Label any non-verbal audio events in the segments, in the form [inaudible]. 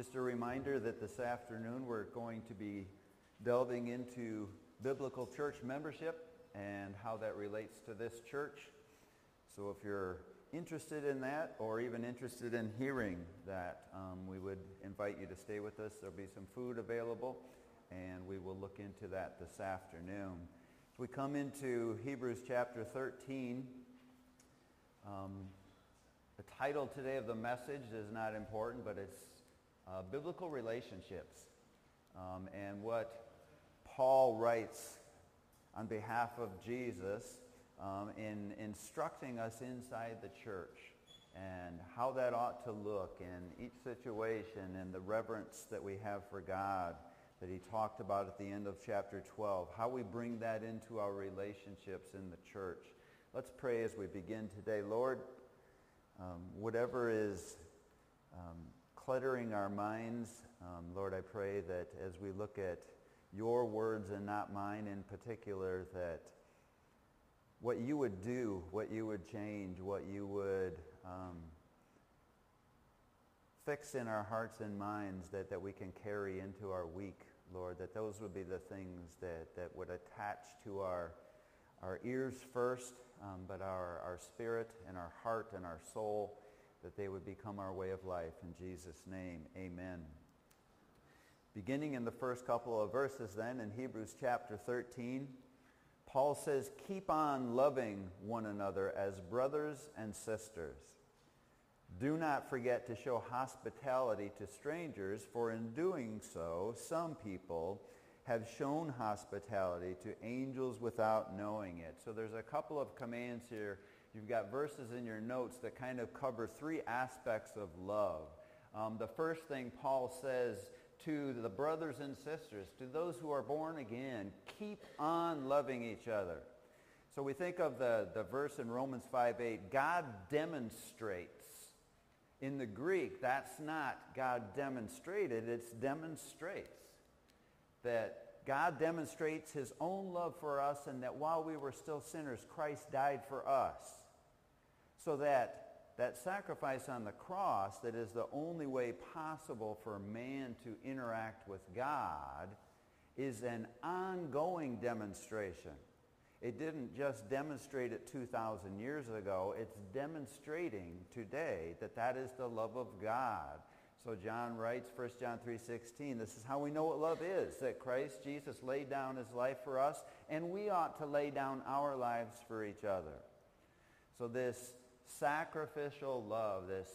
Just a reminder that this afternoon we're going to be delving into biblical church membership and how that relates to this church. So if you're interested in that or even interested in hearing that, um, we would invite you to stay with us. There'll be some food available and we will look into that this afternoon. We come into Hebrews chapter 13, um, the title today of the message is not important, but it's uh, biblical relationships um, and what Paul writes on behalf of Jesus um, in instructing us inside the church and how that ought to look in each situation and the reverence that we have for God that he talked about at the end of chapter 12, how we bring that into our relationships in the church. Let's pray as we begin today. Lord, um, whatever is um, cluttering our minds. Um, Lord, I pray that as we look at your words and not mine in particular, that what you would do, what you would change, what you would um, fix in our hearts and minds that, that we can carry into our week, Lord, that those would be the things that, that would attach to our, our ears first, um, but our, our spirit and our heart and our soul that they would become our way of life. In Jesus' name, amen. Beginning in the first couple of verses then in Hebrews chapter 13, Paul says, keep on loving one another as brothers and sisters. Do not forget to show hospitality to strangers, for in doing so, some people have shown hospitality to angels without knowing it. So there's a couple of commands here You've got verses in your notes that kind of cover three aspects of love. Um, the first thing Paul says to the brothers and sisters, to those who are born again, keep on loving each other. So we think of the, the verse in Romans 5.8, God demonstrates. In the Greek, that's not God demonstrated, it's demonstrates. That God demonstrates his own love for us and that while we were still sinners, Christ died for us. So that that sacrifice on the cross that is the only way possible for man to interact with God is an ongoing demonstration. It didn't just demonstrate it 2,000 years ago. It's demonstrating today that that is the love of God. So John writes, 1 John 3.16, this is how we know what love is, that Christ Jesus laid down his life for us, and we ought to lay down our lives for each other. So this sacrificial love, this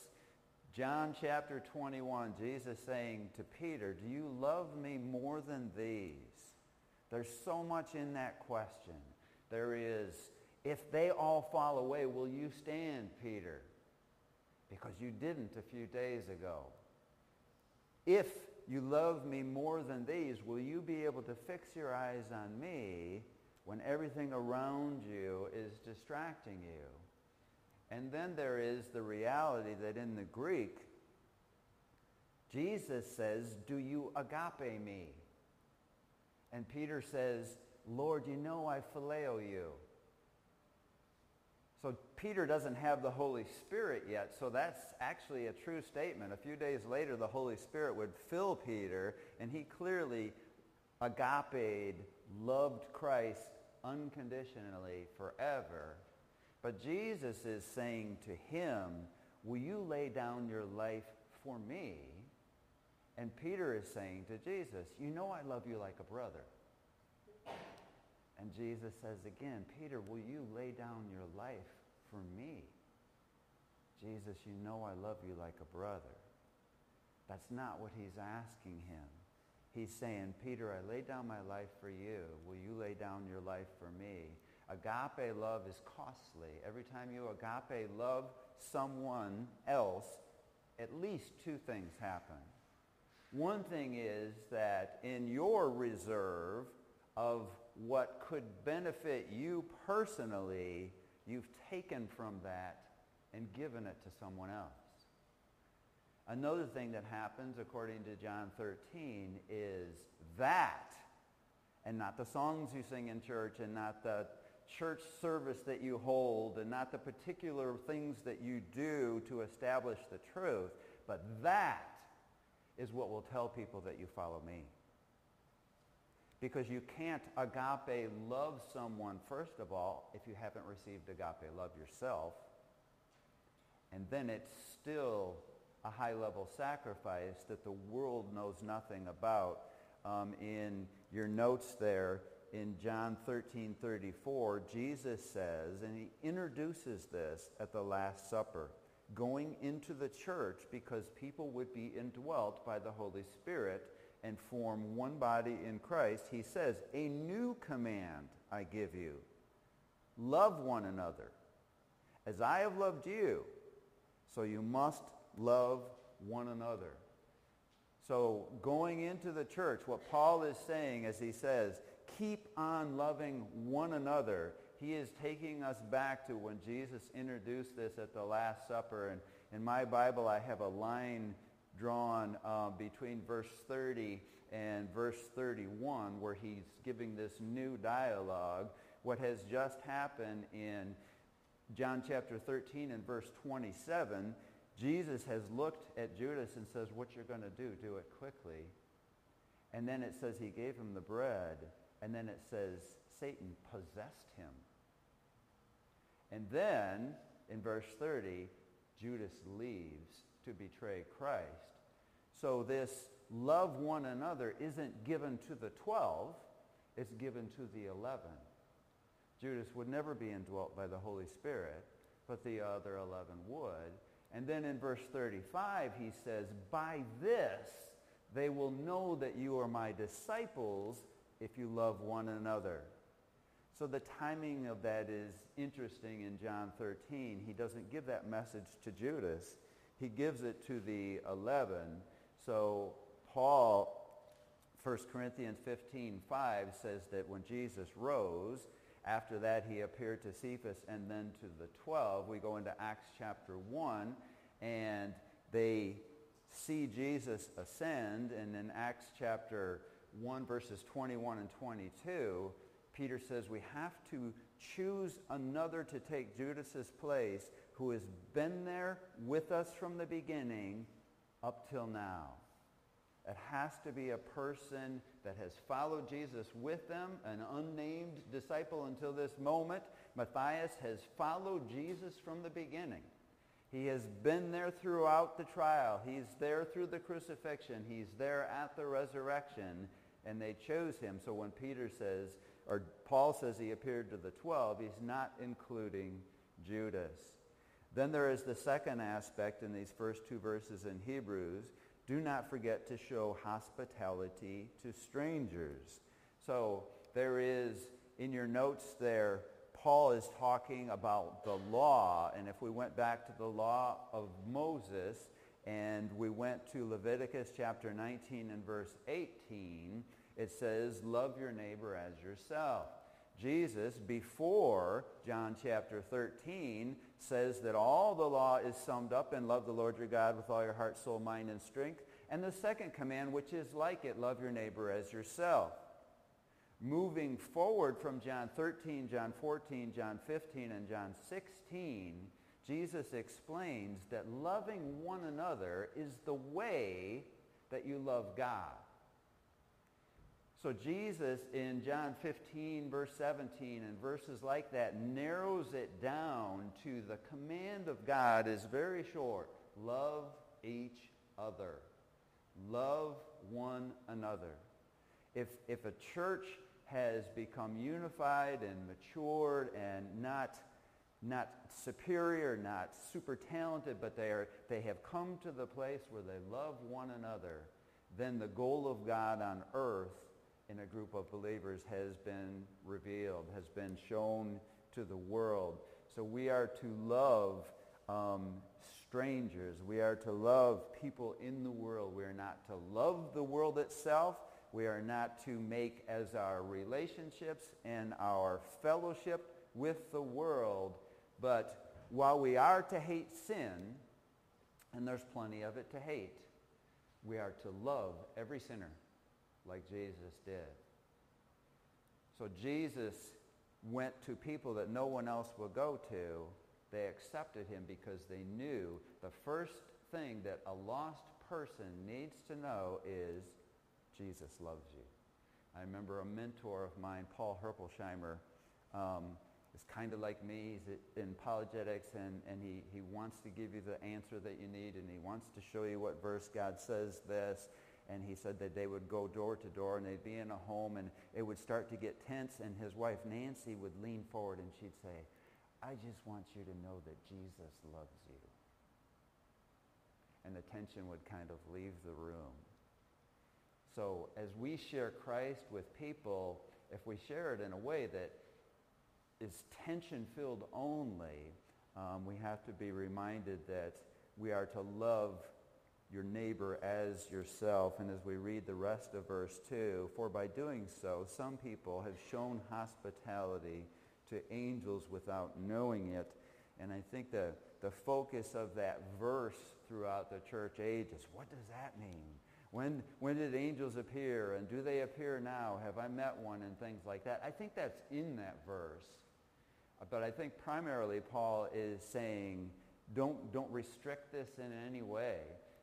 John chapter 21, Jesus saying to Peter, do you love me more than these? There's so much in that question. There is, if they all fall away, will you stand, Peter? Because you didn't a few days ago. If you love me more than these, will you be able to fix your eyes on me when everything around you is distracting you? And then there is the reality that in the Greek, Jesus says, do you agape me? And Peter says, Lord, you know I phileo you. So Peter doesn't have the Holy Spirit yet, so that's actually a true statement. A few days later, the Holy Spirit would fill Peter, and he clearly agape loved Christ unconditionally forever but Jesus is saying to him, will you lay down your life for me? And Peter is saying to Jesus, you know I love you like a brother. And Jesus says again, Peter, will you lay down your life for me? Jesus, you know I love you like a brother. That's not what he's asking him. He's saying, Peter, I lay down my life for you. Will you lay down your life for me? Agape love is costly. Every time you agape love someone else, at least two things happen. One thing is that in your reserve of what could benefit you personally, you've taken from that and given it to someone else. Another thing that happens, according to John 13, is that, and not the songs you sing in church and not the church service that you hold and not the particular things that you do to establish the truth, but that is what will tell people that you follow me. Because you can't agape love someone, first of all, if you haven't received agape love yourself. And then it's still a high-level sacrifice that the world knows nothing about. Um, in your notes there, in John 13, 34, Jesus says, and he introduces this at the Last Supper, going into the church because people would be indwelt by the Holy Spirit and form one body in Christ. He says, a new command I give you. Love one another. As I have loved you, so you must love one another. So going into the church, what Paul is saying as he says, keep on loving one another. He is taking us back to when Jesus introduced this at the Last Supper. And in my Bible, I have a line drawn uh, between verse 30 and verse 31 where he's giving this new dialogue. What has just happened in John chapter 13 and verse 27, Jesus has looked at Judas and says, what you're going to do, do it quickly. And then it says he gave him the bread. And then it says Satan possessed him. And then in verse 30, Judas leaves to betray Christ. So this love one another isn't given to the 12, it's given to the 11. Judas would never be indwelt by the Holy Spirit, but the other 11 would. And then in verse 35, he says, by this they will know that you are my disciples if you love one another. So the timing of that is interesting in John 13. He doesn't give that message to Judas. He gives it to the 11. So Paul, 1 Corinthians 15, 5 says that when Jesus rose, after that he appeared to Cephas and then to the 12. We go into Acts chapter 1 and they see Jesus ascend. And in Acts chapter 1 verses 21 and 22, Peter says we have to choose another to take Judas's place who has been there with us from the beginning up till now. It has to be a person that has followed Jesus with them, an unnamed disciple until this moment. Matthias has followed Jesus from the beginning. He has been there throughout the trial. He's there through the crucifixion. He's there at the resurrection and they chose him. So when Peter says, or Paul says he appeared to the 12, he's not including Judas. Then there is the second aspect in these first two verses in Hebrews. Do not forget to show hospitality to strangers. So there is, in your notes there, Paul is talking about the law. And if we went back to the law of Moses and we went to Leviticus chapter 19 and verse 18, it says, love your neighbor as yourself. Jesus, before John chapter 13, says that all the law is summed up in love the Lord your God with all your heart, soul, mind, and strength. And the second command, which is like it, love your neighbor as yourself. Moving forward from John 13, John 14, John 15, and John 16, Jesus explains that loving one another is the way that you love God. So Jesus in John 15, verse 17, and verses like that narrows it down to the command of God is very short. Love each other. Love one another. If, if a church has become unified and matured and not, not superior, not super talented, but they, are, they have come to the place where they love one another, then the goal of God on earth in a group of believers has been revealed, has been shown to the world. So we are to love um, strangers. We are to love people in the world. We are not to love the world itself. We are not to make as our relationships and our fellowship with the world. But while we are to hate sin, and there's plenty of it to hate, we are to love every sinner like Jesus did. So Jesus went to people that no one else would go to. They accepted him because they knew the first thing that a lost person needs to know is Jesus loves you. I remember a mentor of mine, Paul Herpelsheimer, um, is kind of like me. He's in apologetics, and, and he, he wants to give you the answer that you need, and he wants to show you what verse God says this. And he said that they would go door to door, and they'd be in a home, and it would start to get tense, and his wife, Nancy, would lean forward, and she'd say, I just want you to know that Jesus loves you. And the tension would kind of leave the room. So as we share Christ with people, if we share it in a way that is tension-filled only, um, we have to be reminded that we are to love your neighbor as yourself. And as we read the rest of verse 2, for by doing so, some people have shown hospitality to angels without knowing it. And I think the, the focus of that verse throughout the church age is, what does that mean? When, when did angels appear? And do they appear now? Have I met one? And things like that. I think that's in that verse. But I think primarily Paul is saying, don't, don't restrict this in any way.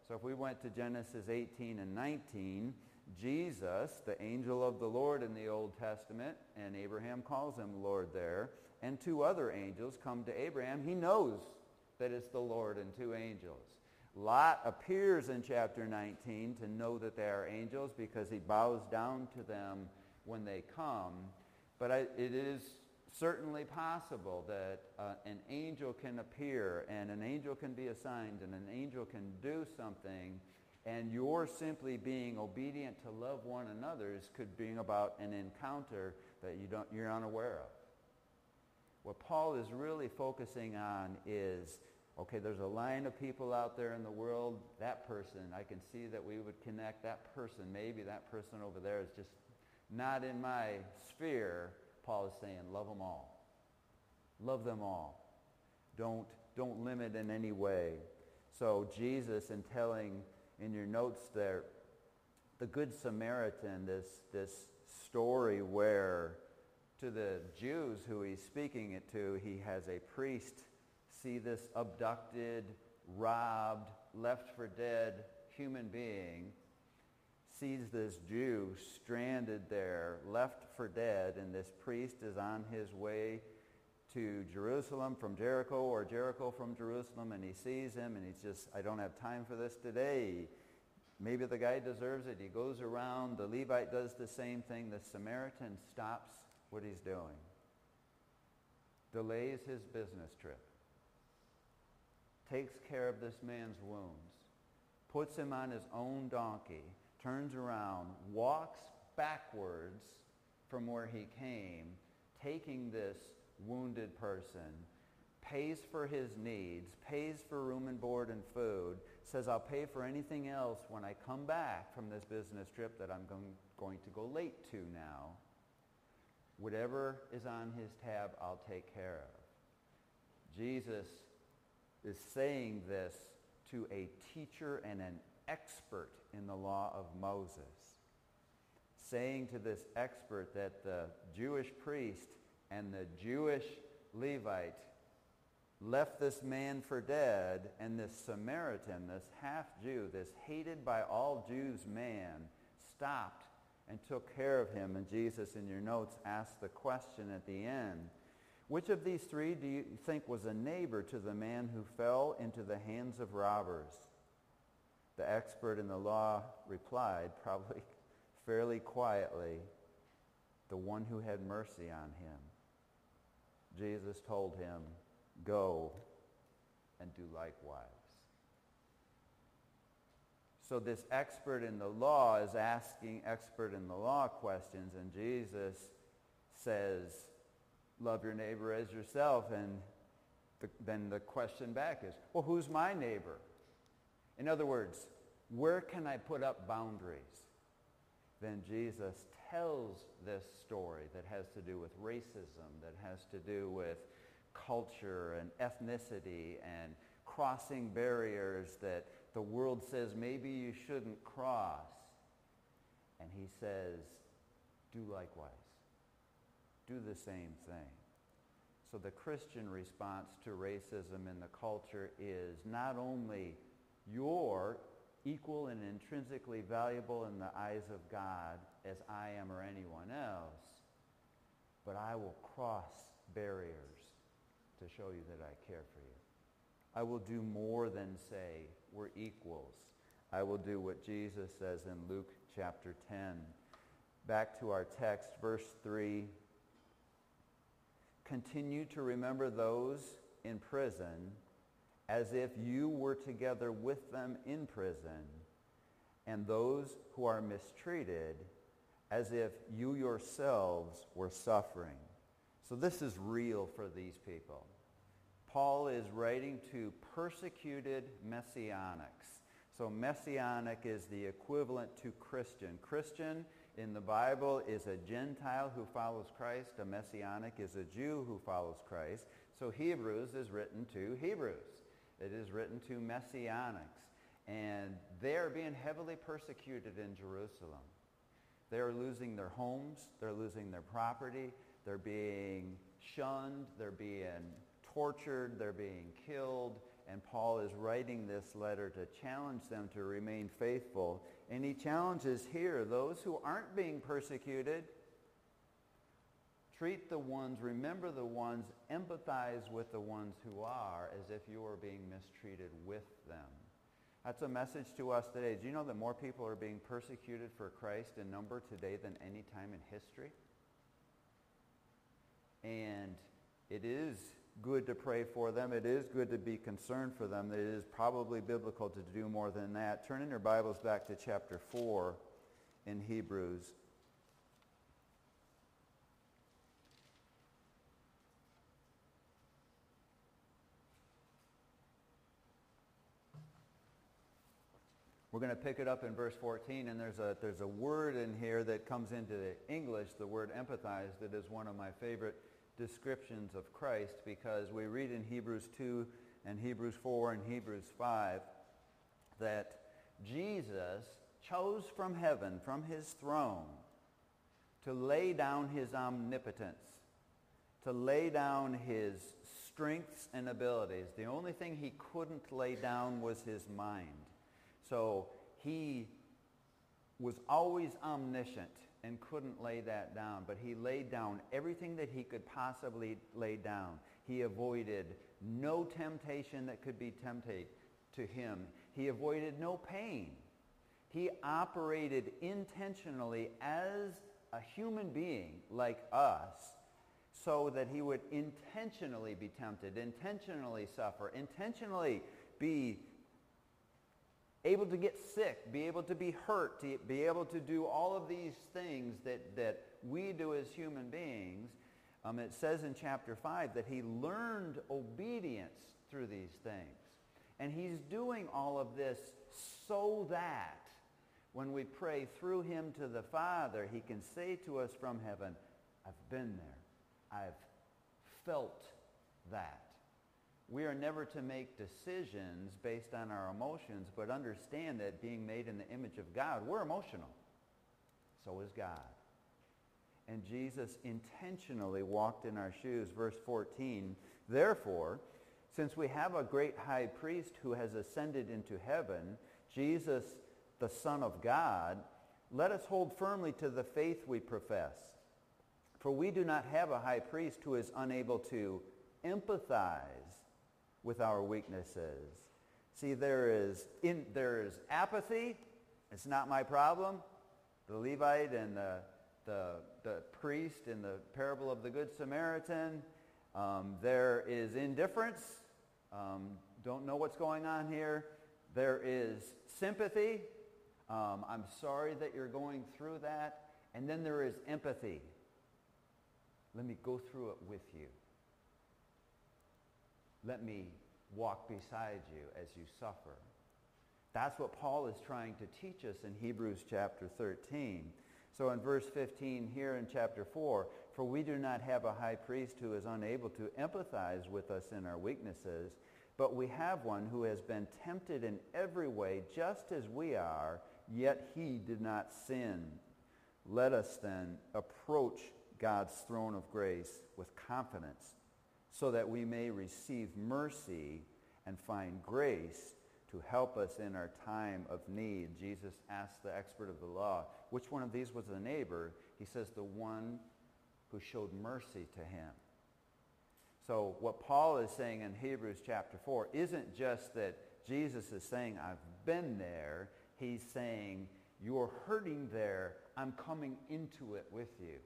So if we went to Genesis 18 and 19, Jesus, the angel of the Lord in the Old Testament, and Abraham calls him Lord there, and two other angels come to Abraham. He knows that it's the Lord and two angels. Lot appears in chapter 19 to know that they are angels because he bows down to them when they come. But I, it is certainly possible that uh, an angel can appear and an angel can be assigned and an angel can do something and you're simply being obedient to love one another is could bring about an encounter that you don't, you're unaware of. What Paul is really focusing on is, okay, there's a line of people out there in the world, that person, I can see that we would connect that person. Maybe that person over there is just not in my sphere. Paul is saying, love them all. Love them all. Don't, don't limit in any way. So Jesus, in telling in your notes there, the Good Samaritan, this, this story where to the Jews who he's speaking it to, he has a priest see this abducted, robbed, left for dead human being, sees this Jew stranded there, left for dead, and this priest is on his way to Jerusalem from Jericho or Jericho from Jerusalem and he sees him and he's just, I don't have time for this today. Maybe the guy deserves it. He goes around. The Levite does the same thing. The Samaritan stops what he's doing, delays his business trip, takes care of this man's wounds, puts him on his own donkey, turns around, walks backwards from where he came, taking this wounded person, pays for his needs, pays for room and board and food, says I'll pay for anything else when I come back from this business trip that I'm going, to go late to now. Whatever is on his tab, I'll take care of. Jesus is saying this to a teacher and an expert in the law of Moses, saying to this expert that the Jewish priest and the Jewish Levite left this man for dead, and this Samaritan, this half-Jew, this hated by all Jews man, stopped and took care of him. And Jesus, in your notes, asked the question at the end, which of these three do you think was a neighbor to the man who fell into the hands of robbers? The expert in the law replied, probably [laughs] fairly quietly, the one who had mercy on him. Jesus told him, go and do likewise. So this expert in the law is asking expert in the law questions, and Jesus says, love your neighbor as yourself. And the, then the question back is, well, who's my neighbor? In other words, where can I put up boundaries? Then Jesus tells this story that has to do with racism, that has to do with culture and ethnicity and crossing barriers that the world says maybe you shouldn't cross. And he says, do likewise. Do the same thing. So the Christian response to racism in the culture is not only your equal and intrinsically valuable in the eyes of God as I am or anyone else, but I will cross barriers to show you that I care for you. I will do more than say we're equals. I will do what Jesus says in Luke chapter 10. Back to our text, verse 3. Continue to remember those in prison as if you were together with them in prison, and those who are mistreated as if you yourselves were suffering. So this is real for these people. Paul is writing to persecuted messianics. So messianic is the equivalent to Christian. Christian in the Bible is a Gentile who follows Christ. A messianic is a Jew who follows Christ. So Hebrews is written to Hebrews. It is written to messianics. And they are being heavily persecuted in Jerusalem. They are losing their homes. They're losing their property. They're being shunned. They're being tortured. They're being killed. And Paul is writing this letter to challenge them to remain faithful. And he challenges here those who aren't being persecuted. Treat the ones, remember the ones, empathize with the ones who are as if you are being mistreated with them. That's a message to us today. Do you know that more people are being persecuted for Christ in number today than any time in history? And it is good to pray for them. It is good to be concerned for them. It is probably biblical to do more than that. Turn in your Bibles back to chapter 4 in Hebrews. We're going to pick it up in verse 14, and there's a, there's a word in here that comes into the English, the word empathize, that is one of my favorite descriptions of Christ because we read in Hebrews 2 and Hebrews 4 and Hebrews 5 that Jesus chose from heaven, from his throne, to lay down his omnipotence, to lay down his strengths and abilities. The only thing he couldn't lay down was his mind. So he was always omniscient and couldn't lay that down, but he laid down everything that he could possibly lay down. He avoided no temptation that could be tempted to him. He avoided no pain. He operated intentionally as a human being like us so that he would intentionally be tempted, intentionally suffer, intentionally be able to get sick, be able to be hurt, to be able to do all of these things that, that we do as human beings. Um, it says in chapter 5 that he learned obedience through these things. And he's doing all of this so that when we pray through him to the Father, he can say to us from heaven, I've been there. I've felt that. We are never to make decisions based on our emotions, but understand that being made in the image of God, we're emotional. So is God. And Jesus intentionally walked in our shoes. Verse 14, therefore, since we have a great high priest who has ascended into heaven, Jesus, the Son of God, let us hold firmly to the faith we profess. For we do not have a high priest who is unable to empathize with our weaknesses. See, there is, in, there is apathy. It's not my problem. The Levite and the, the, the priest in the parable of the Good Samaritan. Um, there is indifference. Um, don't know what's going on here. There is sympathy. Um, I'm sorry that you're going through that. And then there is empathy. Let me go through it with you. Let me walk beside you as you suffer. That's what Paul is trying to teach us in Hebrews chapter 13. So in verse 15 here in chapter 4, for we do not have a high priest who is unable to empathize with us in our weaknesses, but we have one who has been tempted in every way just as we are, yet he did not sin. Let us then approach God's throne of grace with confidence so that we may receive mercy and find grace to help us in our time of need. Jesus asked the expert of the law, which one of these was the neighbor? He says, the one who showed mercy to him. So what Paul is saying in Hebrews chapter 4 isn't just that Jesus is saying, I've been there. He's saying, you're hurting there. I'm coming into it with you.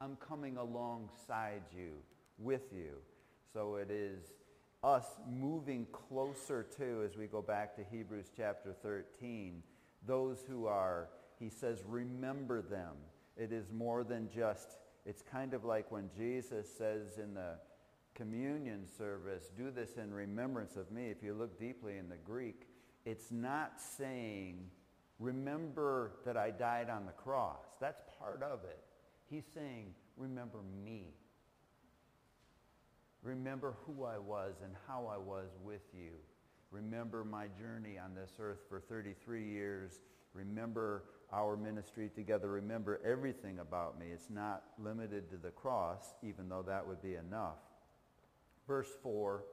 I'm coming alongside you, with you. So it is us moving closer to, as we go back to Hebrews chapter 13, those who are, he says, remember them. It is more than just, it's kind of like when Jesus says in the communion service, do this in remembrance of me. If you look deeply in the Greek, it's not saying, remember that I died on the cross. That's part of it. He's saying, remember me. Remember who I was and how I was with you. Remember my journey on this earth for 33 years. Remember our ministry together. Remember everything about me. It's not limited to the cross, even though that would be enough. Verse 4,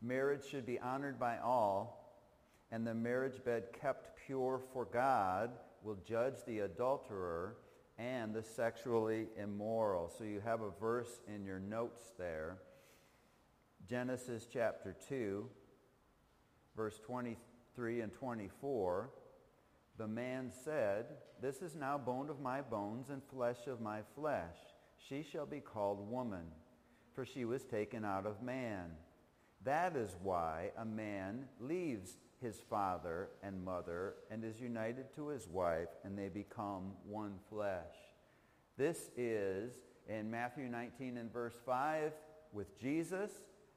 marriage should be honored by all, and the marriage bed kept pure for God will judge the adulterer and the sexually immoral. So you have a verse in your notes there. Genesis chapter 2, verse 23 and 24. The man said, This is now bone of my bones and flesh of my flesh. She shall be called woman, for she was taken out of man. That is why a man leaves his father and mother and is united to his wife, and they become one flesh. This is in Matthew 19 and verse 5 with Jesus,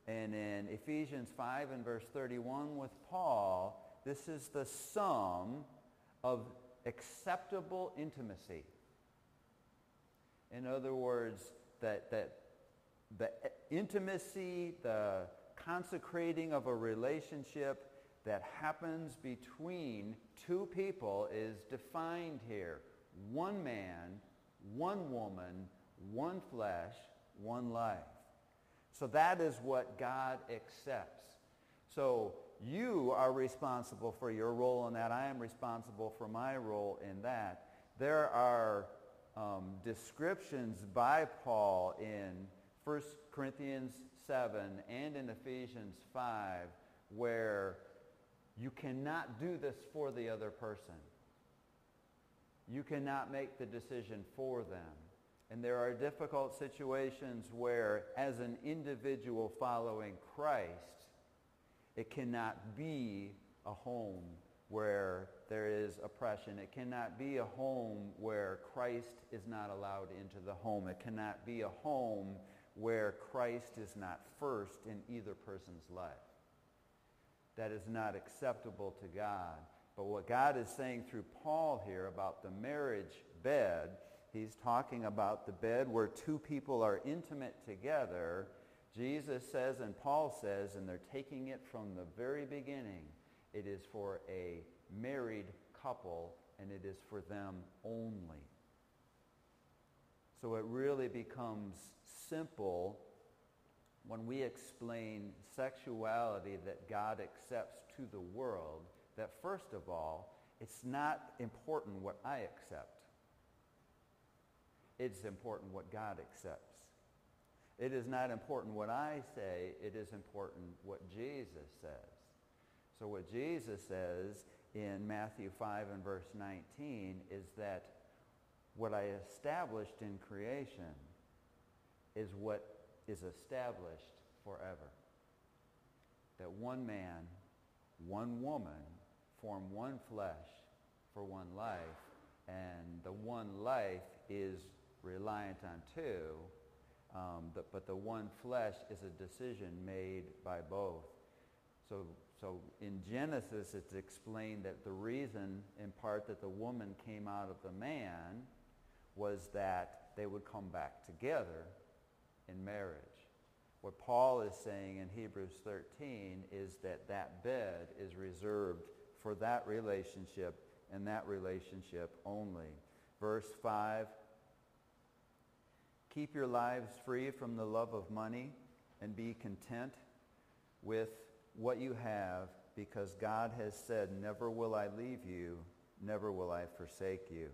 and in Ephesians 5 and verse 31 with Paul. This is the sum of acceptable intimacy. In other words, that, that the intimacy, the consecrating of a relationship that happens between two people is defined here. One man, one woman, one flesh, one life. So that is what God accepts. So you are responsible for your role in that. I am responsible for my role in that. There are um, descriptions by Paul in 1 Corinthians 7 and in Ephesians 5 where you cannot do this for the other person. You cannot make the decision for them. And there are difficult situations where, as an individual following Christ, it cannot be a home where there is oppression. It cannot be a home where Christ is not allowed into the home. It cannot be a home where Christ is not first in either person's life that is not acceptable to God. But what God is saying through Paul here about the marriage bed, he's talking about the bed where two people are intimate together. Jesus says and Paul says, and they're taking it from the very beginning, it is for a married couple and it is for them only. So it really becomes simple when we explain sexuality that God accepts to the world, that first of all, it's not important what I accept. It's important what God accepts. It is not important what I say. It is important what Jesus says. So what Jesus says in Matthew 5 and verse 19 is that what I established in creation is what is established forever. That one man, one woman form one flesh for one life, and the one life is reliant on two, um, but the one flesh is a decision made by both. So, so in Genesis, it's explained that the reason, in part, that the woman came out of the man was that they would come back together in marriage. What Paul is saying in Hebrews 13 is that that bed is reserved for that relationship and that relationship only. Verse 5, keep your lives free from the love of money and be content with what you have because God has said, never will I leave you, never will I forsake you.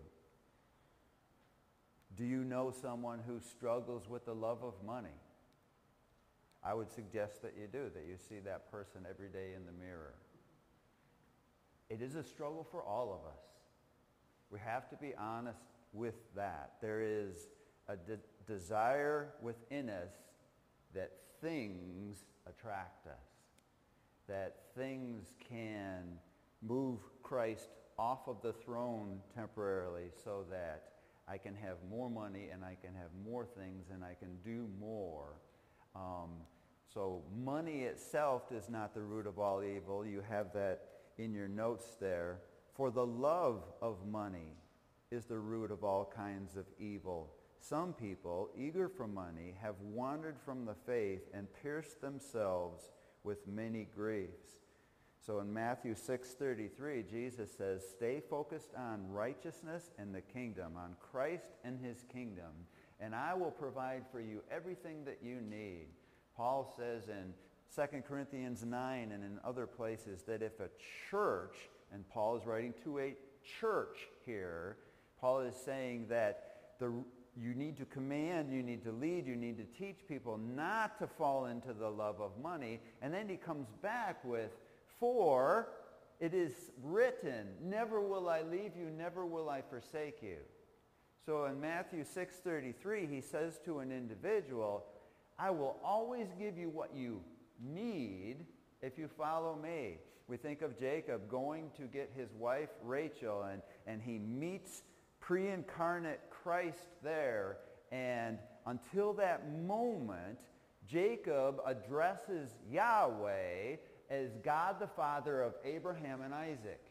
Do you know someone who struggles with the love of money? I would suggest that you do, that you see that person every day in the mirror. It is a struggle for all of us. We have to be honest with that. There is a de- desire within us that things attract us, that things can move Christ off of the throne temporarily so that I can have more money and I can have more things and I can do more. Um, so money itself is not the root of all evil. You have that in your notes there. For the love of money is the root of all kinds of evil. Some people, eager for money, have wandered from the faith and pierced themselves with many griefs. So in Matthew 6:33, Jesus says, "Stay focused on righteousness and the kingdom, on Christ and his kingdom, and I will provide for you everything that you need." Paul says in 2 Corinthians 9 and in other places that if a church, and Paul is writing to a church here, Paul is saying that the, you need to command, you need to lead, you need to teach people not to fall into the love of money. And then he comes back with, for it is written, never will I leave you, never will I forsake you. So in Matthew 6.33, he says to an individual, I will always give you what you need if you follow me. We think of Jacob going to get his wife Rachel, and, and he meets pre-incarnate Christ there. And until that moment, Jacob addresses Yahweh as God the Father of Abraham and Isaac.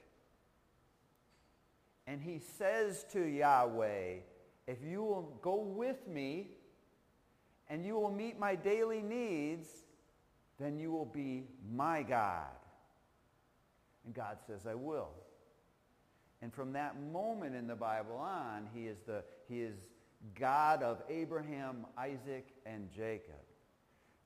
And he says to Yahweh, if you will go with me and you will meet my daily needs, then you will be my God. And God says, I will. And from that moment in the Bible on, he is, the, he is God of Abraham, Isaac, and Jacob.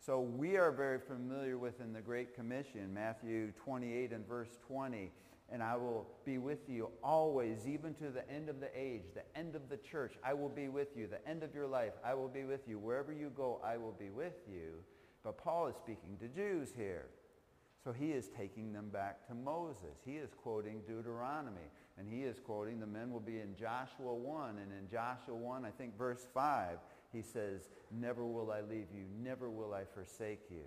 So we are very familiar with in the Great Commission, Matthew 28 and verse 20, and I will be with you always, even to the end of the age, the end of the church. I will be with you. The end of your life, I will be with you. Wherever you go, I will be with you. But Paul is speaking to Jews here. So he is taking them back to Moses. He is quoting Deuteronomy. And he is quoting, the men will be in Joshua 1. And in Joshua 1, I think verse 5, he says, never will I leave you, never will I forsake you.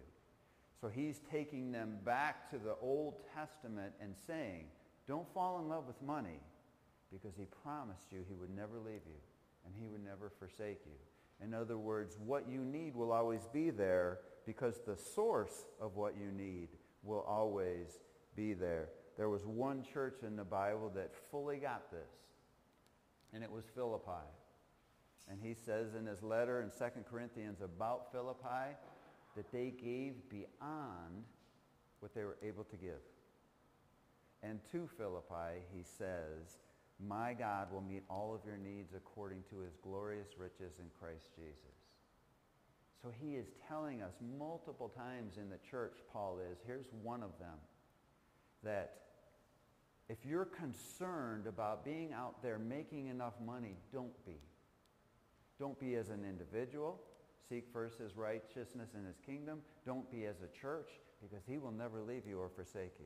So he's taking them back to the Old Testament and saying, don't fall in love with money because he promised you he would never leave you and he would never forsake you. In other words, what you need will always be there because the source of what you need will always be there. There was one church in the Bible that fully got this, and it was Philippi. And he says in his letter in 2 Corinthians about Philippi that they gave beyond what they were able to give. And to Philippi, he says, my God will meet all of your needs according to his glorious riches in Christ Jesus. So he is telling us multiple times in the church, Paul is, here's one of them, that if you're concerned about being out there making enough money, don't be. Don't be as an individual. Seek first his righteousness and his kingdom. Don't be as a church because he will never leave you or forsake you.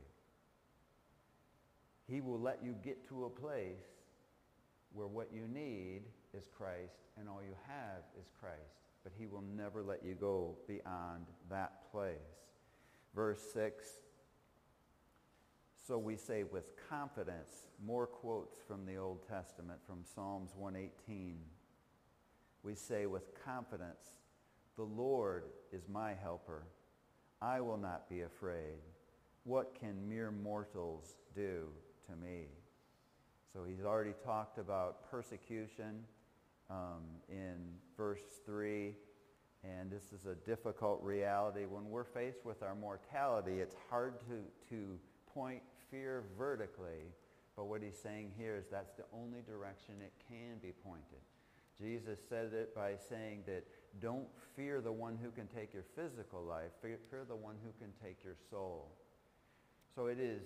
He will let you get to a place where what you need is Christ and all you have is Christ. But he will never let you go beyond that place. Verse 6. So we say with confidence, more quotes from the Old Testament from Psalms 118. We say with confidence, the Lord is my helper. I will not be afraid. What can mere mortals do to me? So he's already talked about persecution um, in verse 3. And this is a difficult reality. When we're faced with our mortality, it's hard to, to point fear vertically. But what he's saying here is that's the only direction it can be pointed. Jesus said it by saying that don't fear the one who can take your physical life. Fear, the one who can take your soul. So it is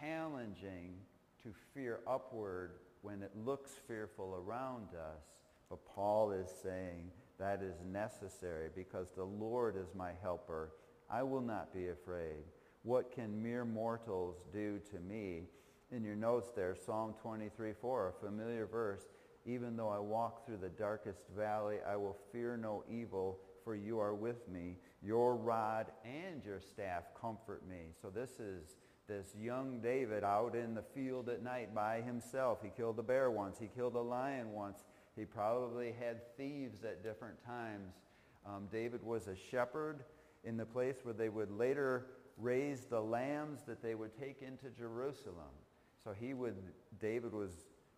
challenging to fear upward when it looks fearful around us. But Paul is saying that is necessary because the Lord is my helper. I will not be afraid. What can mere mortals do to me? In your notes there, Psalm 23, 4, a familiar verse. Even though I walk through the darkest valley, I will fear no evil, for you are with me. Your rod and your staff comfort me. So this is this young David out in the field at night by himself. He killed a bear once. He killed a lion once. He probably had thieves at different times. Um, David was a shepherd in the place where they would later raise the lambs that they would take into Jerusalem. So he would, David was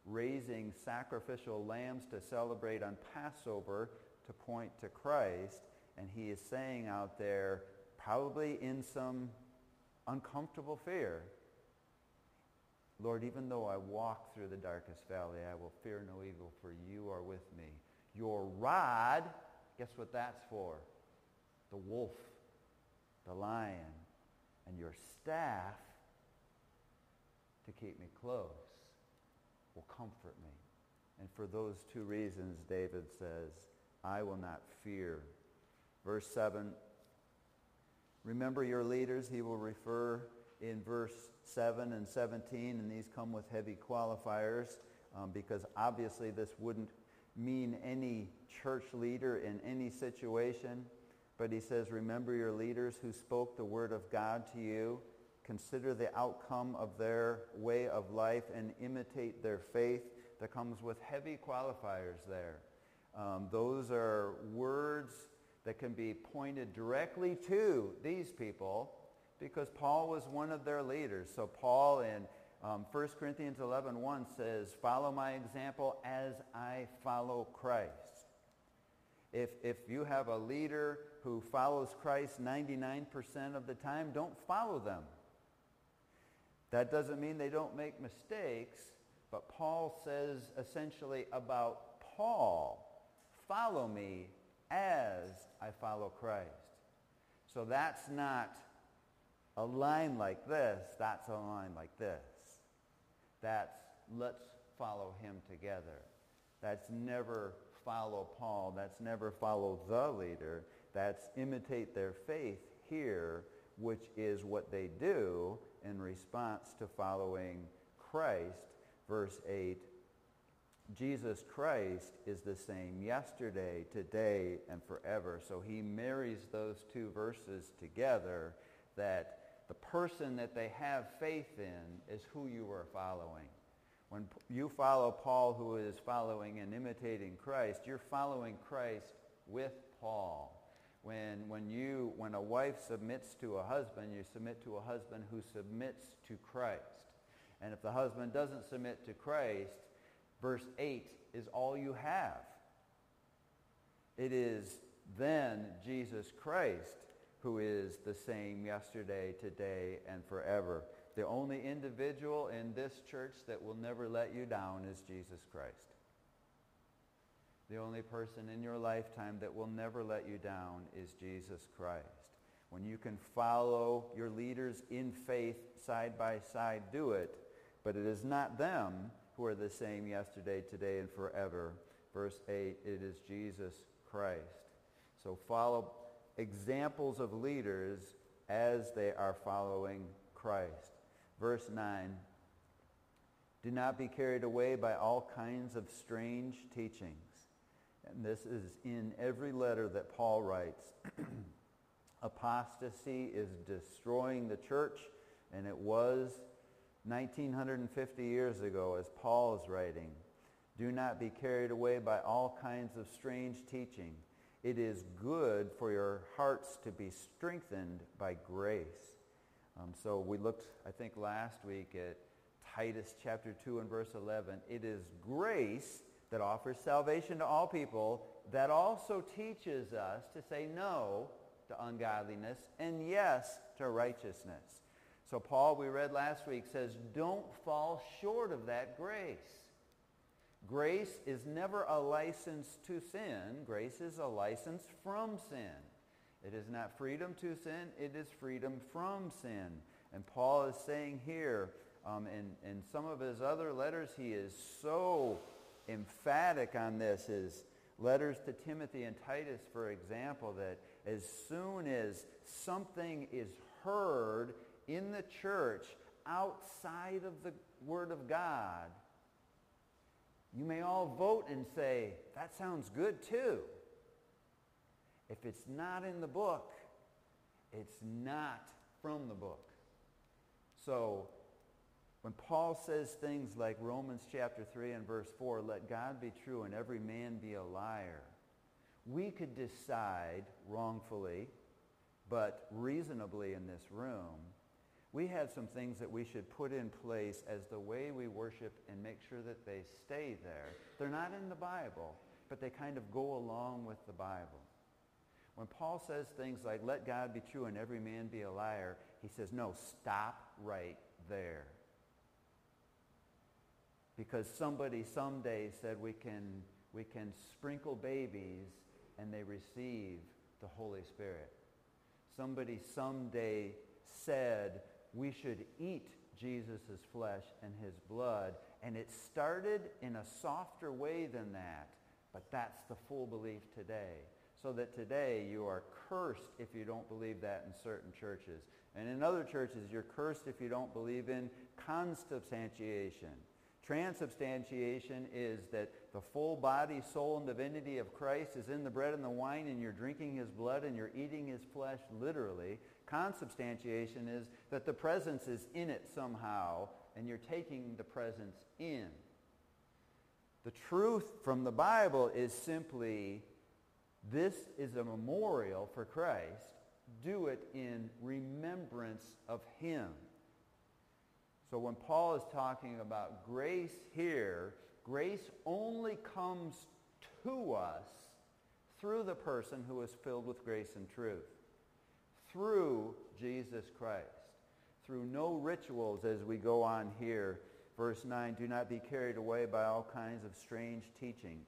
raising sacrificial lambs to celebrate on Passover to point to Christ. And he is saying out there, probably in some uncomfortable fear, Lord, even though I walk through the darkest valley, I will fear no evil, for you are with me. Your rod, guess what that's for? The wolf, the lion, and your staff to keep me close will comfort me. And for those two reasons, David says, I will not fear. Verse 7, remember your leaders. He will refer in verse 7 and 17, and these come with heavy qualifiers um, because obviously this wouldn't mean any church leader in any situation. But he says, remember your leaders who spoke the word of God to you. Consider the outcome of their way of life and imitate their faith. That comes with heavy qualifiers there. Um, those are words that can be pointed directly to these people because Paul was one of their leaders. So Paul in um, 1 Corinthians 11, 1 says, follow my example as I follow Christ. If, if you have a leader who follows Christ 99% of the time, don't follow them. That doesn't mean they don't make mistakes, but Paul says essentially about Paul, follow me as I follow Christ. So that's not a line like this, that's a line like this. That's let's follow him together. That's never follow Paul. That's never follow the leader. That's imitate their faith here, which is what they do in response to following Christ. Verse 8, Jesus Christ is the same yesterday, today, and forever. So he marries those two verses together that the person that they have faith in is who you are following. When you follow Paul who is following and imitating Christ, you're following Christ with Paul. When, when, you, when a wife submits to a husband, you submit to a husband who submits to Christ. And if the husband doesn't submit to Christ, verse 8 is all you have. It is then Jesus Christ who is the same yesterday, today, and forever. The only individual in this church that will never let you down is Jesus Christ. The only person in your lifetime that will never let you down is Jesus Christ. When you can follow your leaders in faith side by side, do it. But it is not them who are the same yesterday, today, and forever. Verse 8, it is Jesus Christ. So follow examples of leaders as they are following Christ. Verse 9, do not be carried away by all kinds of strange teachings. And this is in every letter that Paul writes. [clears throat] Apostasy is destroying the church, and it was 1950 years ago as Paul is writing. Do not be carried away by all kinds of strange teaching it is good for your hearts to be strengthened by grace. Um, so we looked, I think, last week at Titus chapter 2 and verse 11. It is grace that offers salvation to all people that also teaches us to say no to ungodliness and yes to righteousness. So Paul, we read last week, says, don't fall short of that grace. Grace is never a license to sin. Grace is a license from sin. It is not freedom to sin. It is freedom from sin. And Paul is saying here, um, in, in some of his other letters, he is so emphatic on this. is letters to Timothy and Titus, for example, that as soon as something is heard in the church outside of the Word of God, you may all vote and say, that sounds good too. If it's not in the book, it's not from the book. So when Paul says things like Romans chapter 3 and verse 4, let God be true and every man be a liar, we could decide wrongfully, but reasonably in this room, we have some things that we should put in place as the way we worship and make sure that they stay there. They're not in the Bible, but they kind of go along with the Bible. When Paul says things like, let God be true and every man be a liar, he says, no, stop right there. Because somebody someday said we can, we can sprinkle babies and they receive the Holy Spirit. Somebody someday said we should eat Jesus' flesh and his blood. And it started in a softer way than that, but that's the full belief today. So that today you are cursed if you don't believe that in certain churches. And in other churches, you're cursed if you don't believe in consubstantiation. Transubstantiation is that the full body, soul, and divinity of Christ is in the bread and the wine, and you're drinking his blood and you're eating his flesh literally. Consubstantiation is that the presence is in it somehow, and you're taking the presence in. The truth from the Bible is simply this is a memorial for Christ. Do it in remembrance of him. So when Paul is talking about grace here, grace only comes to us through the person who is filled with grace and truth through Jesus Christ. Through no rituals as we go on here. Verse 9, do not be carried away by all kinds of strange teaching.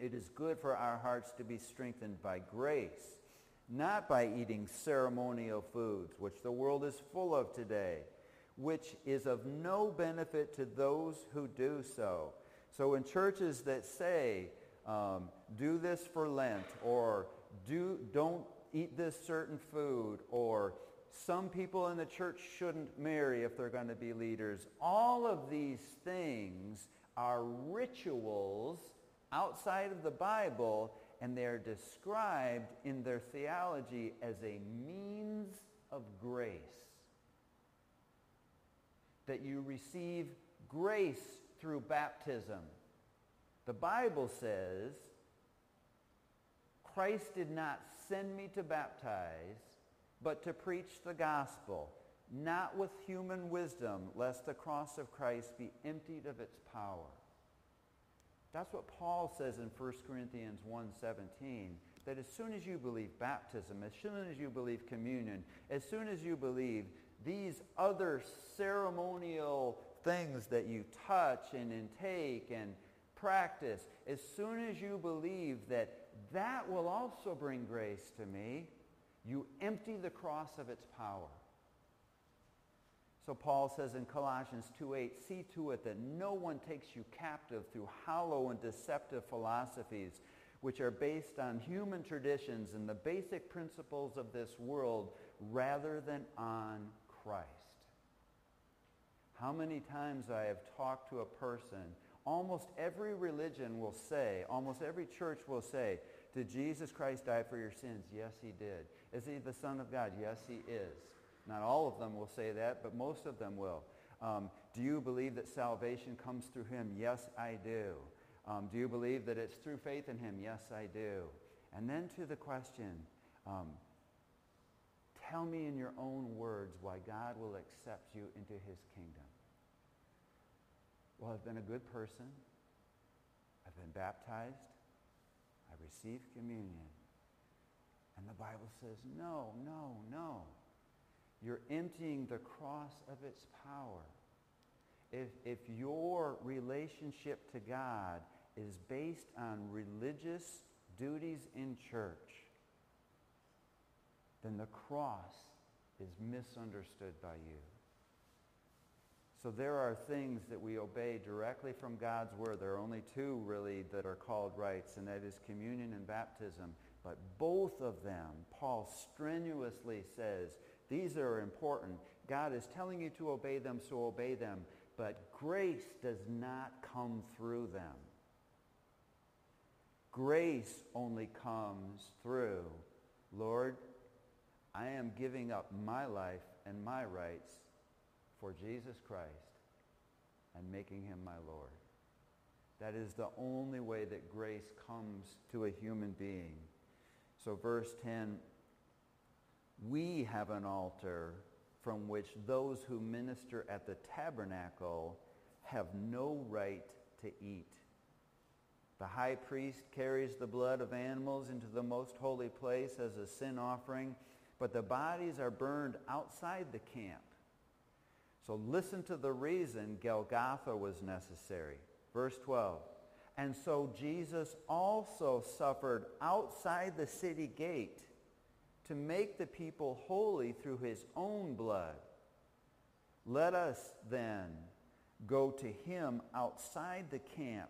It is good for our hearts to be strengthened by grace, not by eating ceremonial foods, which the world is full of today, which is of no benefit to those who do so. So in churches that say, um, do this for Lent, or do, don't eat this certain food or some people in the church shouldn't marry if they're going to be leaders. All of these things are rituals outside of the Bible and they're described in their theology as a means of grace. That you receive grace through baptism. The Bible says Christ did not send me to baptize, but to preach the gospel, not with human wisdom, lest the cross of Christ be emptied of its power. That's what Paul says in 1 Corinthians 1.17, that as soon as you believe baptism, as soon as you believe communion, as soon as you believe these other ceremonial things that you touch and intake and practice, as soon as you believe that that will also bring grace to me. You empty the cross of its power. So Paul says in Colossians 2.8, see to it that no one takes you captive through hollow and deceptive philosophies which are based on human traditions and the basic principles of this world rather than on Christ. How many times I have talked to a person, almost every religion will say, almost every church will say, did Jesus Christ die for your sins? Yes, he did. Is he the Son of God? Yes, he is. Not all of them will say that, but most of them will. Um, do you believe that salvation comes through him? Yes, I do. Um, do you believe that it's through faith in him? Yes, I do. And then to the question, um, tell me in your own words why God will accept you into his kingdom. Well, I've been a good person. I've been baptized I receive communion. And the Bible says, no, no, no. You're emptying the cross of its power. if, if your relationship to God is based on religious duties in church, then the cross is misunderstood by you. So there are things that we obey directly from God's word. There are only two really that are called rites, and that is communion and baptism. But both of them, Paul strenuously says, these are important. God is telling you to obey them, so obey them. But grace does not come through them. Grace only comes through, Lord, I am giving up my life and my rights for Jesus Christ and making him my Lord. That is the only way that grace comes to a human being. So verse 10, we have an altar from which those who minister at the tabernacle have no right to eat. The high priest carries the blood of animals into the most holy place as a sin offering, but the bodies are burned outside the camp. So listen to the reason Golgotha was necessary. Verse 12. And so Jesus also suffered outside the city gate to make the people holy through his own blood. Let us then go to him outside the camp,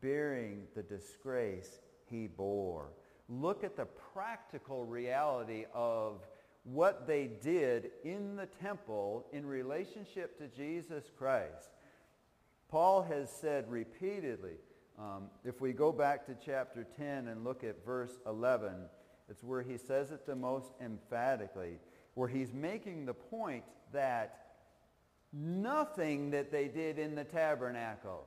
bearing the disgrace he bore. Look at the practical reality of what they did in the temple in relationship to Jesus Christ. Paul has said repeatedly, um, if we go back to chapter 10 and look at verse 11, it's where he says it the most emphatically, where he's making the point that nothing that they did in the tabernacle,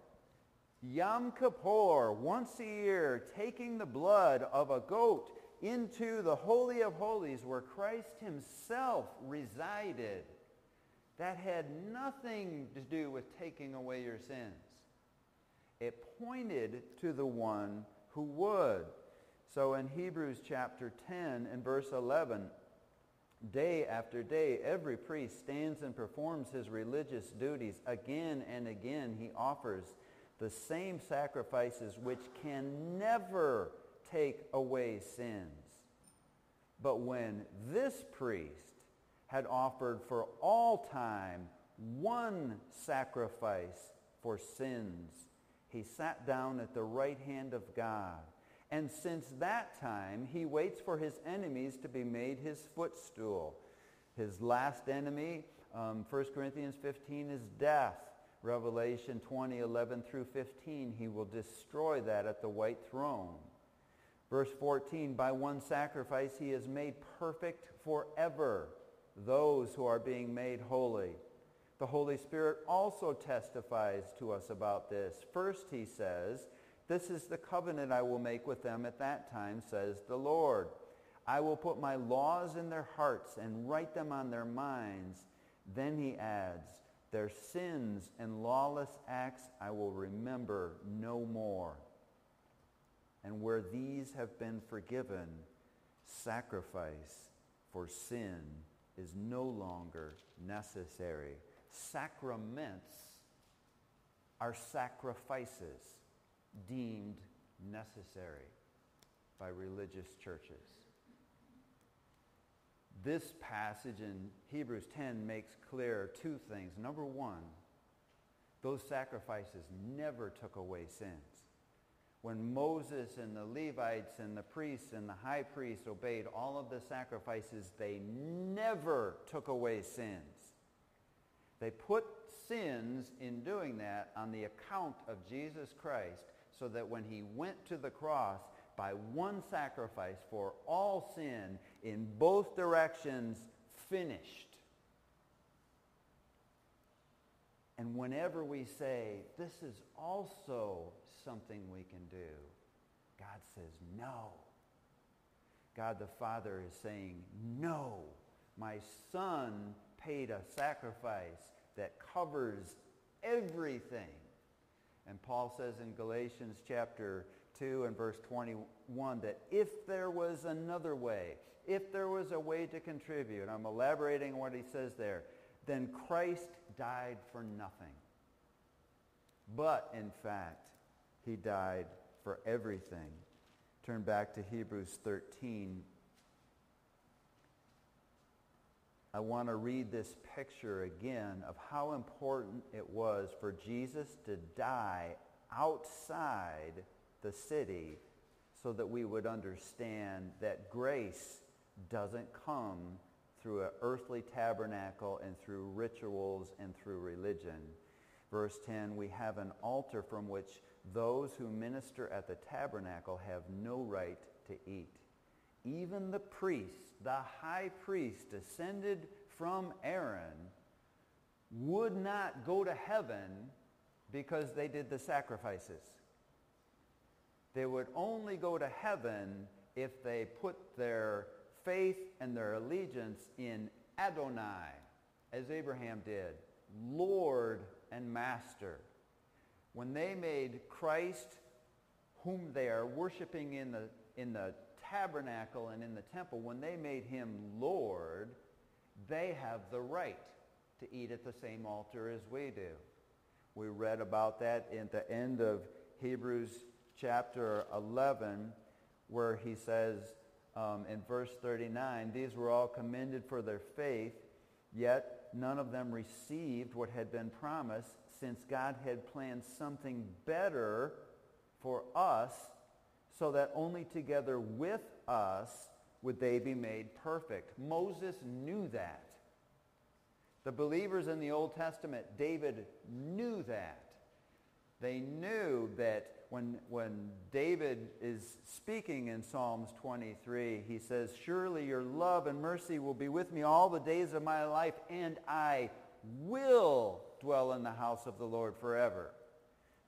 Yom Kippur, once a year, taking the blood of a goat into the Holy of Holies where Christ himself resided, that had nothing to do with taking away your sins. It pointed to the one who would. So in Hebrews chapter 10 and verse 11, day after day, every priest stands and performs his religious duties. Again and again, he offers the same sacrifices which can never take away sins. But when this priest had offered for all time one sacrifice for sins, he sat down at the right hand of God and since that time, he waits for his enemies to be made his footstool. His last enemy, um, 1 Corinthians 15, is death. Revelation 20, 11 through 15, he will destroy that at the white throne. Verse 14, by one sacrifice he has made perfect forever those who are being made holy. The Holy Spirit also testifies to us about this. First, he says, this is the covenant I will make with them at that time, says the Lord. I will put my laws in their hearts and write them on their minds. Then he adds, their sins and lawless acts I will remember no more. And where these have been forgiven, sacrifice for sin is no longer necessary. Sacraments are sacrifices deemed necessary by religious churches. This passage in Hebrews 10 makes clear two things. Number one, those sacrifices never took away sins. When Moses and the Levites and the priests and the high priest obeyed all of the sacrifices, they never took away sins. They put sins in doing that on the account of Jesus Christ so that when he went to the cross by one sacrifice for all sin in both directions, finished. And whenever we say, this is also something we can do, God says, no. God the Father is saying, no. My Son paid a sacrifice that covers everything. And Paul says in Galatians chapter 2 and verse 21 that if there was another way, if there was a way to contribute, I'm elaborating what he says there, then Christ died for nothing. but in fact, he died for everything. Turn back to Hebrews 13. I want to read this picture again of how important it was for Jesus to die outside the city so that we would understand that grace doesn't come through an earthly tabernacle and through rituals and through religion. Verse 10, we have an altar from which those who minister at the tabernacle have no right to eat. Even the priest, the high priest descended from Aaron, would not go to heaven because they did the sacrifices. They would only go to heaven if they put their faith and their allegiance in Adonai, as Abraham did, Lord and Master. When they made Christ, whom they are worshiping in the, in the tabernacle and in the temple, when they made him Lord, they have the right to eat at the same altar as we do. We read about that at the end of Hebrews chapter 11, where he says um, in verse 39, these were all commended for their faith, yet none of them received what had been promised, since God had planned something better for us, so that only together with us would they be made perfect. Moses knew that. The believers in the Old Testament, David knew that. They knew that when, when David is speaking in Psalms 23, he says, Surely your love and mercy will be with me all the days of my life, and I will dwell in the house of the Lord forever.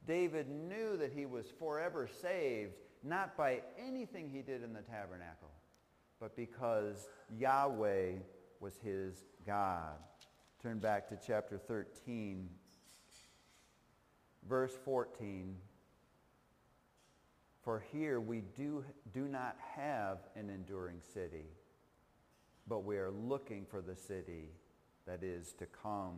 David knew that he was forever saved, not by anything he did in the tabernacle, but because Yahweh was his God. Turn back to chapter 13, verse 14. For here we do, do not have an enduring city, but we are looking for the city that is to come.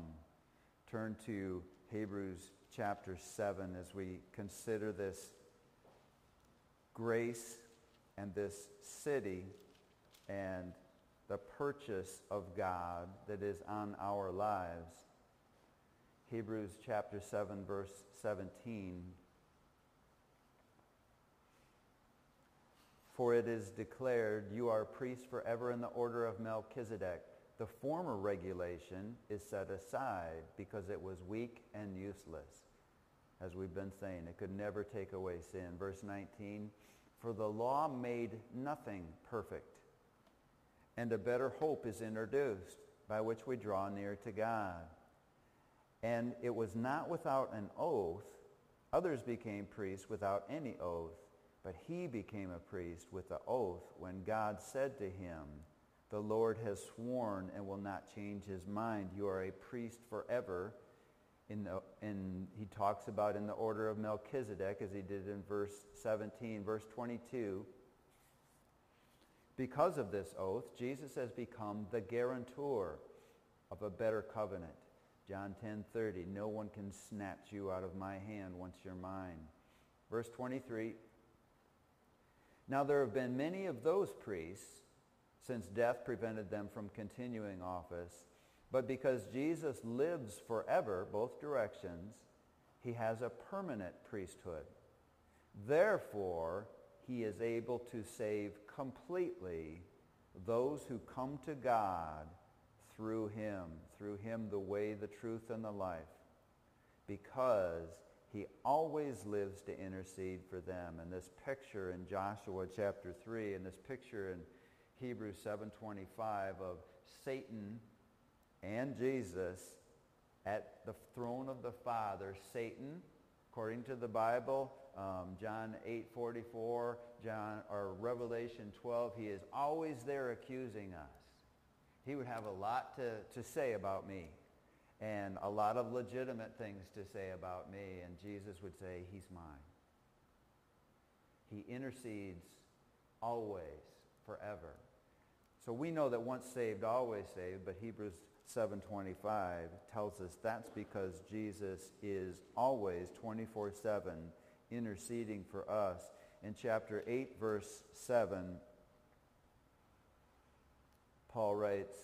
Turn to Hebrews chapter 7 as we consider this grace and this city and the purchase of God that is on our lives. Hebrews chapter 7 verse 17. For it is declared, you are priests forever in the order of Melchizedek. The former regulation is set aside because it was weak and useless. As we've been saying, it could never take away sin. Verse 19, for the law made nothing perfect and a better hope is introduced by which we draw near to God. And it was not without an oath. Others became priests without any oath, but he became a priest with the oath when God said to him, the Lord has sworn and will not change his mind. You are a priest forever. In the, in, he talks about in the order of Melchizedek, as he did in verse 17. Verse 22, because of this oath, Jesus has become the guarantor of a better covenant. John 10:30, no one can snatch you out of my hand once you're mine. Verse 23, now there have been many of those priests since death prevented them from continuing office, but because Jesus lives forever, both directions, he has a permanent priesthood. Therefore, he is able to save completely those who come to God through him, through him the way, the truth, and the life, because he always lives to intercede for them. And this picture in Joshua chapter 3 and this picture in Hebrews 7.25 of Satan and Jesus at the throne of the Father. Satan, according to the Bible, um, John 8:44, John or Revelation 12, he is always there accusing us. He would have a lot to, to say about me and a lot of legitimate things to say about me, and Jesus would say, he's mine. He intercedes always, forever. So we know that once saved, always saved, but Hebrews 7.25 tells us that's because Jesus is always 24-7 interceding for us. In chapter 8, verse 7, Paul writes,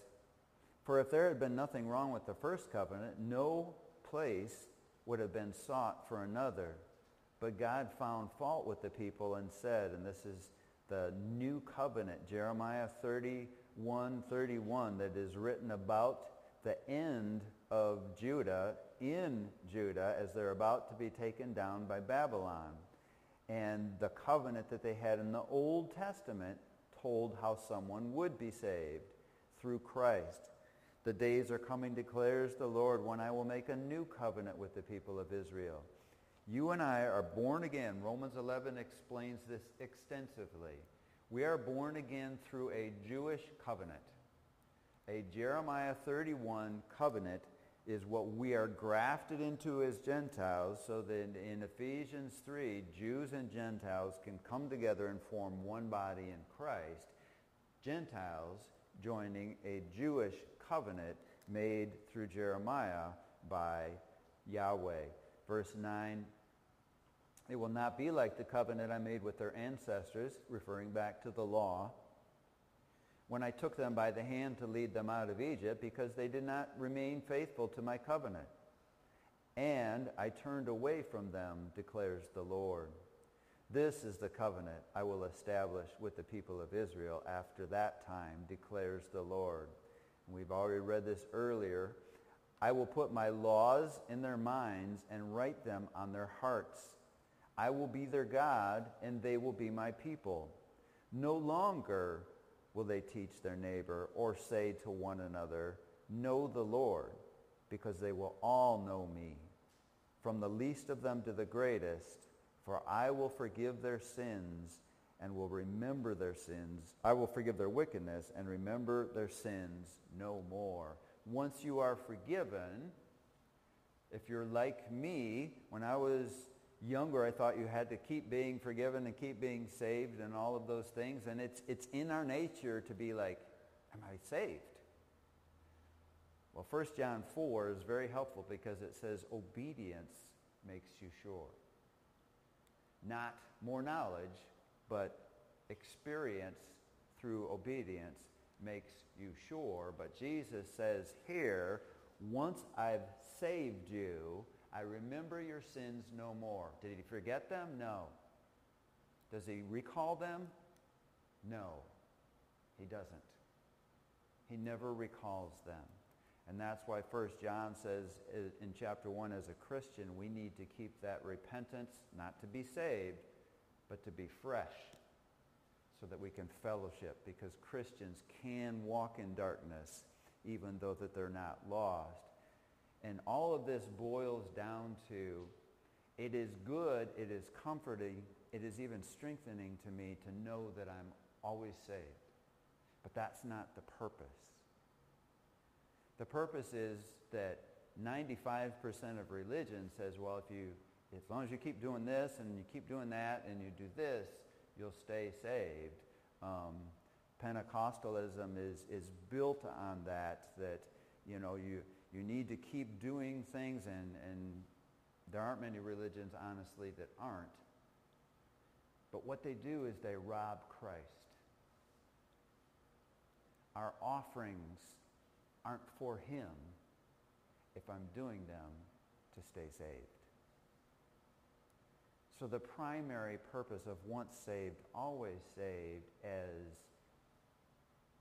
For if there had been nothing wrong with the first covenant, no place would have been sought for another. But God found fault with the people and said, and this is the new covenant, Jeremiah 31, 31, that is written about the end of Judah in Judah as they're about to be taken down by Babylon. And the covenant that they had in the Old Testament told how someone would be saved through Christ. The days are coming, declares the Lord, when I will make a new covenant with the people of Israel. You and I are born again. Romans 11 explains this extensively. We are born again through a Jewish covenant. A Jeremiah 31 covenant is what we are grafted into as Gentiles so that in Ephesians 3, Jews and Gentiles can come together and form one body in Christ. Gentiles joining a Jewish covenant made through Jeremiah by Yahweh. Verse 9, it will not be like the covenant I made with their ancestors, referring back to the law, when I took them by the hand to lead them out of Egypt because they did not remain faithful to my covenant. And I turned away from them, declares the Lord. This is the covenant I will establish with the people of Israel after that time, declares the Lord. And we've already read this earlier. I will put my laws in their minds and write them on their hearts. I will be their God, and they will be my people. No longer will they teach their neighbor or say to one another, Know the Lord, because they will all know me, from the least of them to the greatest, for I will forgive their sins and will remember their sins. I will forgive their wickedness and remember their sins no more. Once you are forgiven, if you're like me, when I was younger, I thought you had to keep being forgiven and keep being saved and all of those things. And it's, it's in our nature to be like, am I saved? Well, 1 John 4 is very helpful because it says obedience makes you sure. Not more knowledge, but experience through obedience makes you sure. But Jesus says here, once I've saved you, I remember your sins no more. Did he forget them? No. Does he recall them? No. He doesn't. He never recalls them. And that's why 1 John says eh, in chapter 1, as a Christian, we need to keep that repentance, not to be saved, but to be fresh so that we can fellowship because Christians can walk in darkness even though that they're not lost. And all of this boils down to it is good, it is comforting, it is even strengthening to me to know that I'm always saved. But that's not the purpose. The purpose is that 95% of religion says, well, if you, as long as you keep doing this and you keep doing that and you do this, you'll stay saved. Um, Pentecostalism is, is built on that, that, you know, you, you need to keep doing things, and, and there aren't many religions, honestly, that aren't. But what they do is they rob Christ. Our offerings aren't for him if I'm doing them to stay saved. So the primary purpose of once saved, always saved as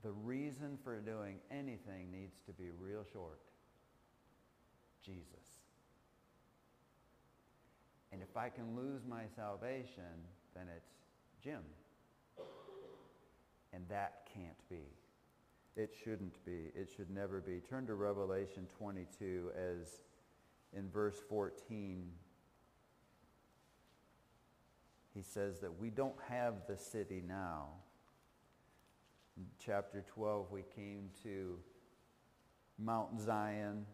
the reason for doing anything needs to be real short. Jesus. And if I can lose my salvation, then it's Jim. And that can't be. It shouldn't be. It should never be. Turn to Revelation 22 as in verse 14 he says that we don't have the city now. In chapter 12 we came to Mount Zion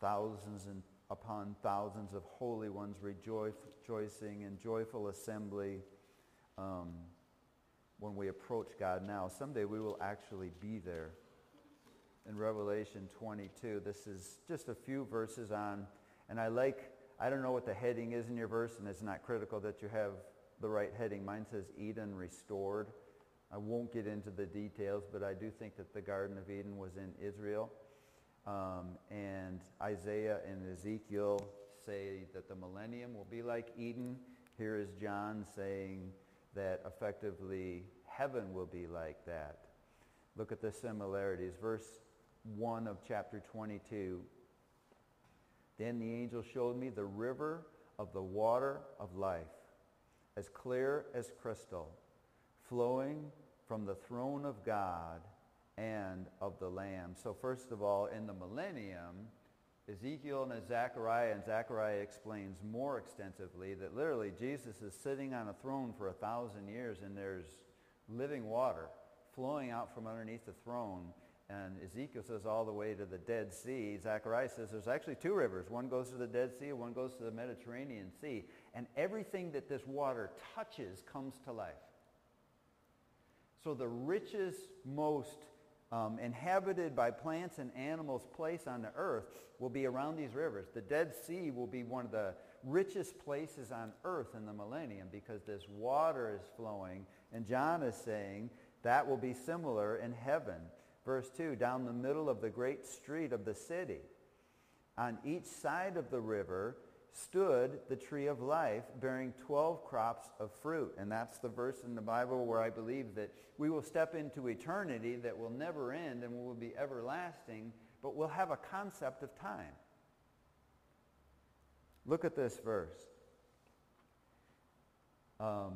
thousands and upon thousands of holy ones rejoicing in joyful assembly. Um, when we approach God now. Someday we will actually be there. In Revelation 22, this is just a few verses on, and I like, I don't know what the heading is in your verse, and it's not critical that you have the right heading. Mine says Eden restored. I won't get into the details, but I do think that the Garden of Eden was in Israel. Um, and Isaiah and Ezekiel say that the millennium will be like Eden. Here is John saying that effectively heaven will be like that. Look at the similarities. Verse 1 of chapter 22. Then the angel showed me the river of the water of life, as clear as crystal, flowing from the throne of God and of the Lamb. So first of all, in the millennium, Ezekiel and Zechariah, and Zechariah explains more extensively that literally Jesus is sitting on a throne for a thousand years and there's living water flowing out from underneath the throne. And Ezekiel says all the way to the Dead Sea. Zechariah says there's actually two rivers. One goes to the Dead Sea, one goes to the Mediterranean Sea. And everything that this water touches comes to life. So the richest, most um, inhabited by plants and animals place on the earth will be around these rivers. The Dead Sea will be one of the richest places on earth in the millennium because this water is flowing. And John is saying that will be similar in heaven. Verse 2, down the middle of the great street of the city. On each side of the river stood the tree of life bearing 12 crops of fruit. And that's the verse in the Bible where I believe that we will step into eternity that will never end and will be everlasting, but we'll have a concept of time. Look at this verse. Um,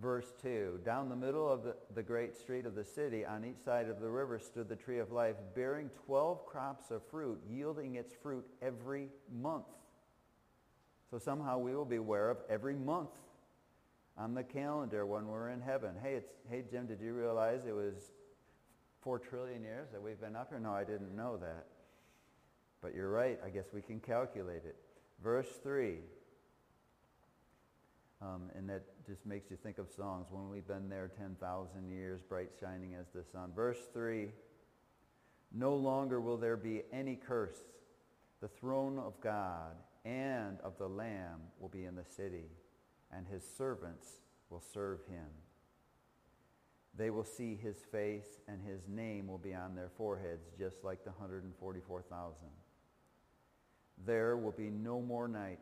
verse 2. Down the middle of the, the great street of the city, on each side of the river, stood the tree of life, bearing 12 crops of fruit, yielding its fruit every month. So somehow we will be aware of every month on the calendar when we're in heaven. Hey, it's, hey Jim, did you realize it was four trillion years that we've been up here? No, I didn't know that. But you're right. I guess we can calculate it. Verse 3. Um, and that just makes you think of songs. When we've been there 10,000 years, bright shining as the sun. Verse 3. No longer will there be any curse. The throne of God and of the Lamb will be in the city, and his servants will serve him. They will see his face, and his name will be on their foreheads, just like the 144,000. There will be no more night.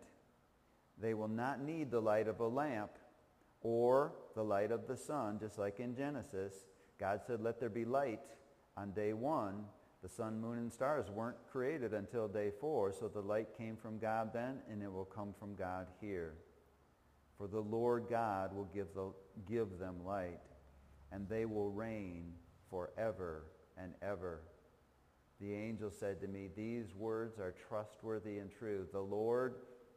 They will not need the light of a lamp or the light of the sun, just like in Genesis. God said, let there be light on day one, the sun, moon, and stars weren't created until day four, so the light came from God then, and it will come from God here. For the Lord God will give, the, give them light, and they will reign forever and ever. The angel said to me, These words are trustworthy and true. The Lord,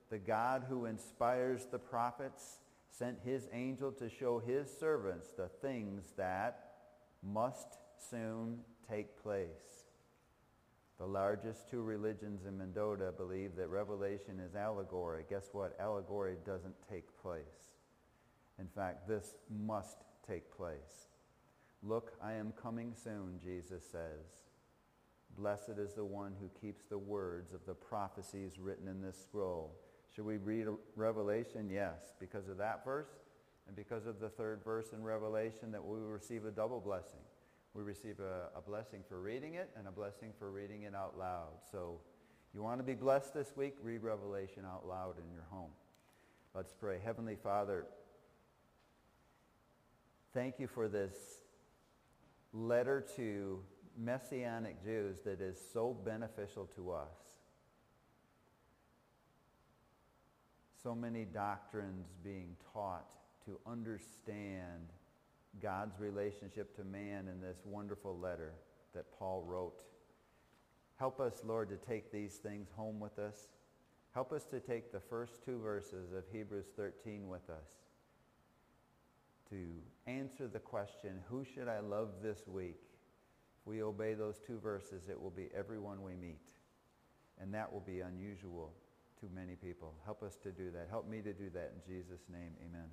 the God who inspires the prophets, sent his angel to show his servants the things that must soon take place. The largest two religions in Mendota believe that Revelation is allegory. Guess what? Allegory doesn't take place. In fact, this must take place. Look, I am coming soon, Jesus says. Blessed is the one who keeps the words of the prophecies written in this scroll. Should we read Revelation? Yes, because of that verse and because of the third verse in Revelation that we receive a double blessing we receive a, a, blessing for reading it and a blessing for reading it out loud. So you want to be blessed this week, read Revelation out loud in your home. Let's pray. Heavenly Father, thank you for this letter to Messianic Jews that is so beneficial to us. So many doctrines being taught to understand God's relationship to man in this wonderful letter that Paul wrote. Help us, Lord, to take these things home with us. Help us to take the first two verses of Hebrews 13 with us to answer the question, who should I love this week? If we obey those two verses, it will be everyone we meet. And that will be unusual to many people. Help us to do that. Help me to do that in Jesus' name. Amen.